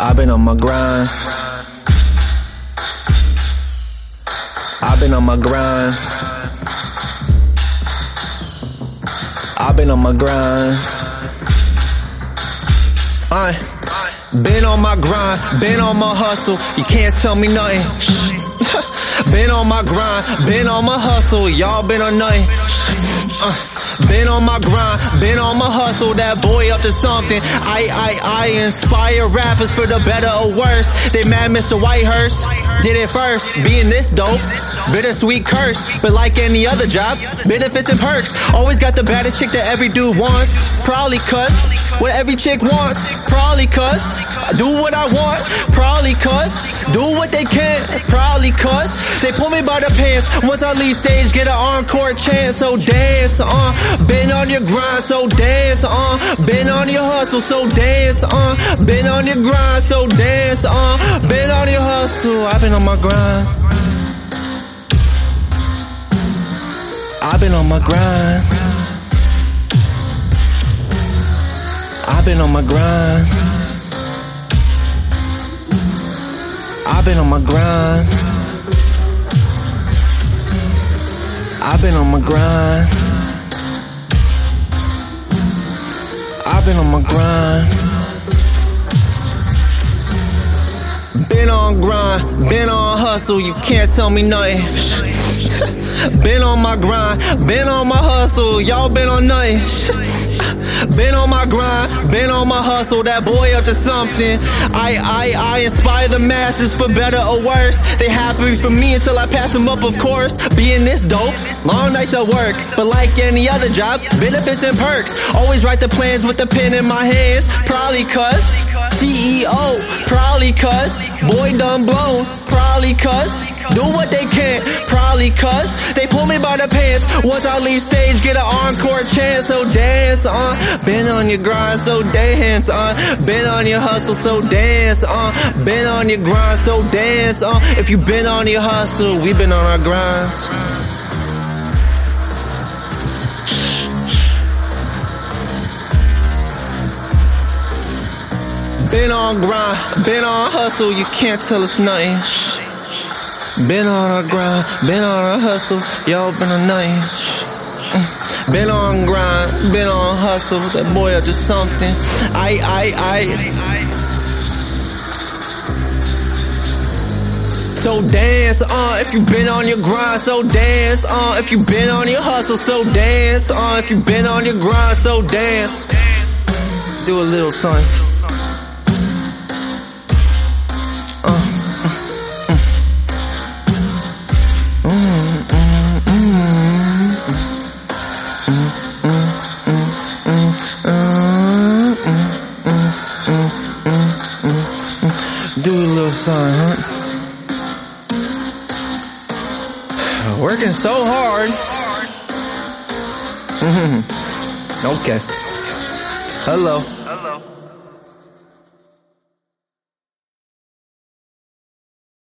I've been on my grind. I've been on my grind. I've been on my grind. I been on my grind, been on my hustle. You can't tell me nothing. been on my grind, been on my hustle. Y'all been on nothing. Uh. Been on my grind, been on my hustle, that boy up to something. I, I, I inspire rappers for the better or worse. They mad Mr. Whitehurst did it first, being this dope. Bittersweet curse, but like any other job, benefits and perks. Always got the baddest chick that every dude wants. Probably cuz what every chick wants. Probably cuz do what I want. Probably cuz do what they can. Probably cuz they pull me by the pants. Once I leave stage, get an encore chance. So dance on. Uh. Been on your grind, so dance on. Uh. Been on your hustle, so dance on. Uh. Been on your grind, so dance on. Been on your hustle, I've been on my grind. I've been on my grind. I've been on my grind. Been on my grind. I've been on my grind. I've been on my grind. Been on grind, been on hustle, you can't tell me nothing. been on my grind, been on my hustle, y'all been on nothing. Been on my grind, been on my hustle, that boy up to something. I, I, I inspire the masses for better or worse. They happy for me until I pass them up, of course. Being this dope, long nights at work, but like any other job, benefits and perks. Always write the plans with the pen in my hands, probably cuz. CEO, probably cuz. Boy done blown, probably cuz. Do what they can, probably cuz they pull me by the pants. Once I leave stage, get an encore chance. So dance on, been on your grind, so dance on. Been on your hustle, so dance on. Been on your grind, so dance on. If you been on your hustle, we been on our grinds. Been on grind, been on hustle, you can't tell us nothing. Been on a grind, been on a hustle, y'all been a night. Been on grind, been on hustle, that boy up to something. I, I, I. So dance on uh, if you been on your grind, so dance on uh, if you been on your hustle, so dance on uh, if you been on your grind, so dance. Do a little something. Something, huh? Working so hard. okay. Hello. Hello.